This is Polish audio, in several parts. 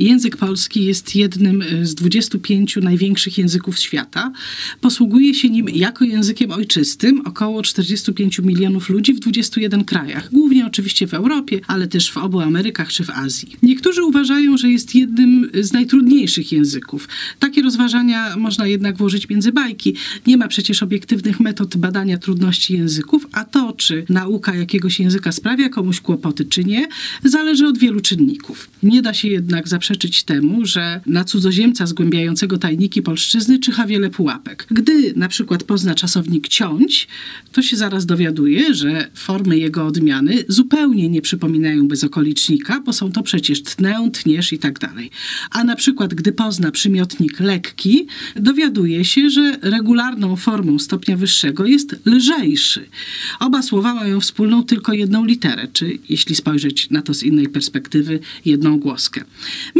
Język polski jest jednym e, z 25 największych języków świata. Posługuje się nim jako językiem ojczystym około 45 milionów ludzi w 21 krajach, głównie oczywiście w Europie, ale też w obu Amerykach czy w Azji. Niektórzy uważają, że jest jednym z najtrudniejszych języków. Takie rozważania można jednak włożyć między bajki. Nie ma przecież obiektywnych metod badania trudności języków, a to, czy nauka jakiegoś języka sprawia komuś kłopoty, czy nie, zależy od wielu czynników. Nie da się jednak zaprzeczyć zaprzeczyć temu, że na cudzoziemca zgłębiającego tajniki polszczyzny czyha wiele pułapek. Gdy na przykład pozna czasownik ciąć, to się zaraz dowiaduje, że formy jego odmiany zupełnie nie przypominają bezokolicznika, bo są to przecież tnę, tniesz i tak dalej. A na przykład gdy pozna przymiotnik lekki, dowiaduje się, że regularną formą stopnia wyższego jest lżejszy. Oba słowa mają wspólną tylko jedną literę, czy jeśli spojrzeć na to z innej perspektywy, jedną głoskę.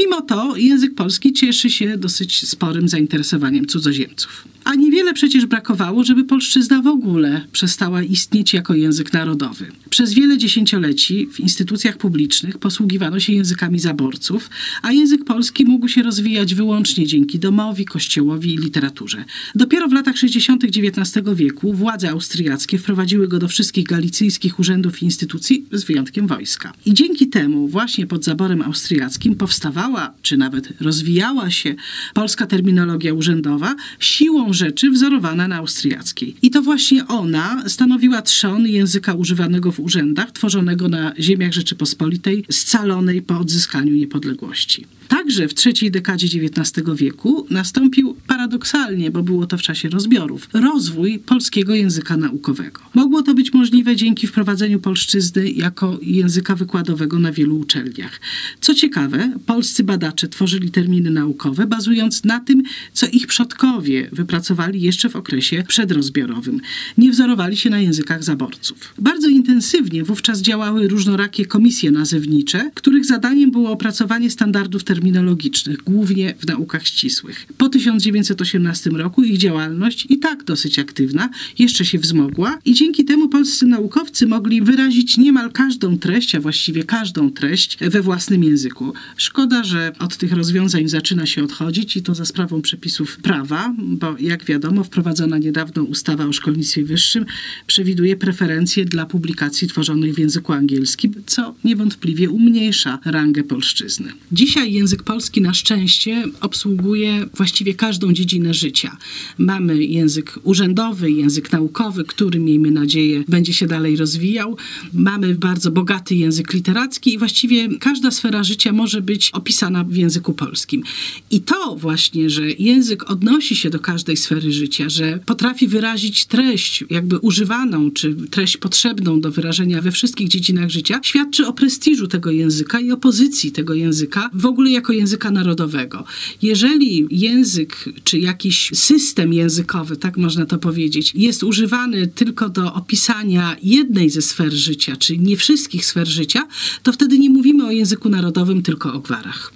Mimo to język polski cieszy się dosyć sporym zainteresowaniem cudzoziemców. A niewiele przecież brakowało, żeby polszczyzna w ogóle przestała istnieć jako język narodowy. Przez wiele dziesięcioleci w instytucjach publicznych posługiwano się językami zaborców, a język polski mógł się rozwijać wyłącznie dzięki domowi, kościołowi i literaturze. Dopiero w latach 60. XIX wieku władze austriackie wprowadziły go do wszystkich galicyjskich urzędów i instytucji, z wyjątkiem wojska. I dzięki temu właśnie pod zaborem austriackim powstawała, czy nawet rozwijała się polska terminologia urzędowa siłą rzeczy wzorowana na austriackiej. I to właśnie ona stanowiła trzon języka używanego w urzędach, tworzonego na ziemiach Rzeczypospolitej, scalonej po odzyskaniu niepodległości. Także w trzeciej dekadzie XIX wieku nastąpił paradoksalnie, bo było to w czasie rozbiorów, rozwój polskiego języka naukowego. Mogło to być możliwe dzięki wprowadzeniu polszczyzny jako języka wykładowego na wielu uczelniach. Co ciekawe, polscy badacze tworzyli terminy naukowe bazując na tym, co ich przodkowie wypracowali jeszcze w okresie przedrozbiorowym. Nie wzorowali się na językach zaborców. Bardzo intensywnie wówczas działały różnorakie komisje nazewnicze, których zadaniem było opracowanie standardów terminologicznych, głównie w naukach ścisłych. Po 1918 roku ich działalność, i tak dosyć aktywna, jeszcze się wzmogła i dzięki temu polscy naukowcy mogli wyrazić niemal każdą treść, a właściwie każdą treść we własnym języku. Szkoda, że od tych rozwiązań zaczyna się odchodzić i to za sprawą przepisów prawa, bo jak wiadomo, wprowadzona niedawno ustawa o szkolnictwie wyższym przewiduje preferencje dla publikacji tworzonych w języku angielskim, co niewątpliwie umniejsza rangę polszczyzny. Dzisiaj język polski na szczęście obsługuje właściwie każdą dziedzinę życia. Mamy język urzędowy, język naukowy, który miejmy nadzieję będzie się dalej rozwijał. Mamy bardzo bogaty język literacki i właściwie każda sfera życia może być opisana w języku polskim. I to właśnie, że język odnosi się do każdej sfery życia, że potrafi wyrazić treść jakby używaną, czy treść potrzebną do wyrażenia we wszystkich dziedzinach życia, świadczy o prestiżu tego języka i o pozycji tego języka w ogóle jako języka narodowego. Jeżeli język, czy jakiś system językowy, tak można to powiedzieć, jest używany tylko do opisania jednej ze sfer życia, czy nie wszystkich sfer życia, to wtedy nie mówimy o języku narodowym, tylko o gwarach.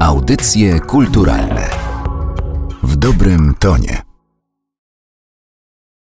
Audycje kulturalne w dobrym tonie.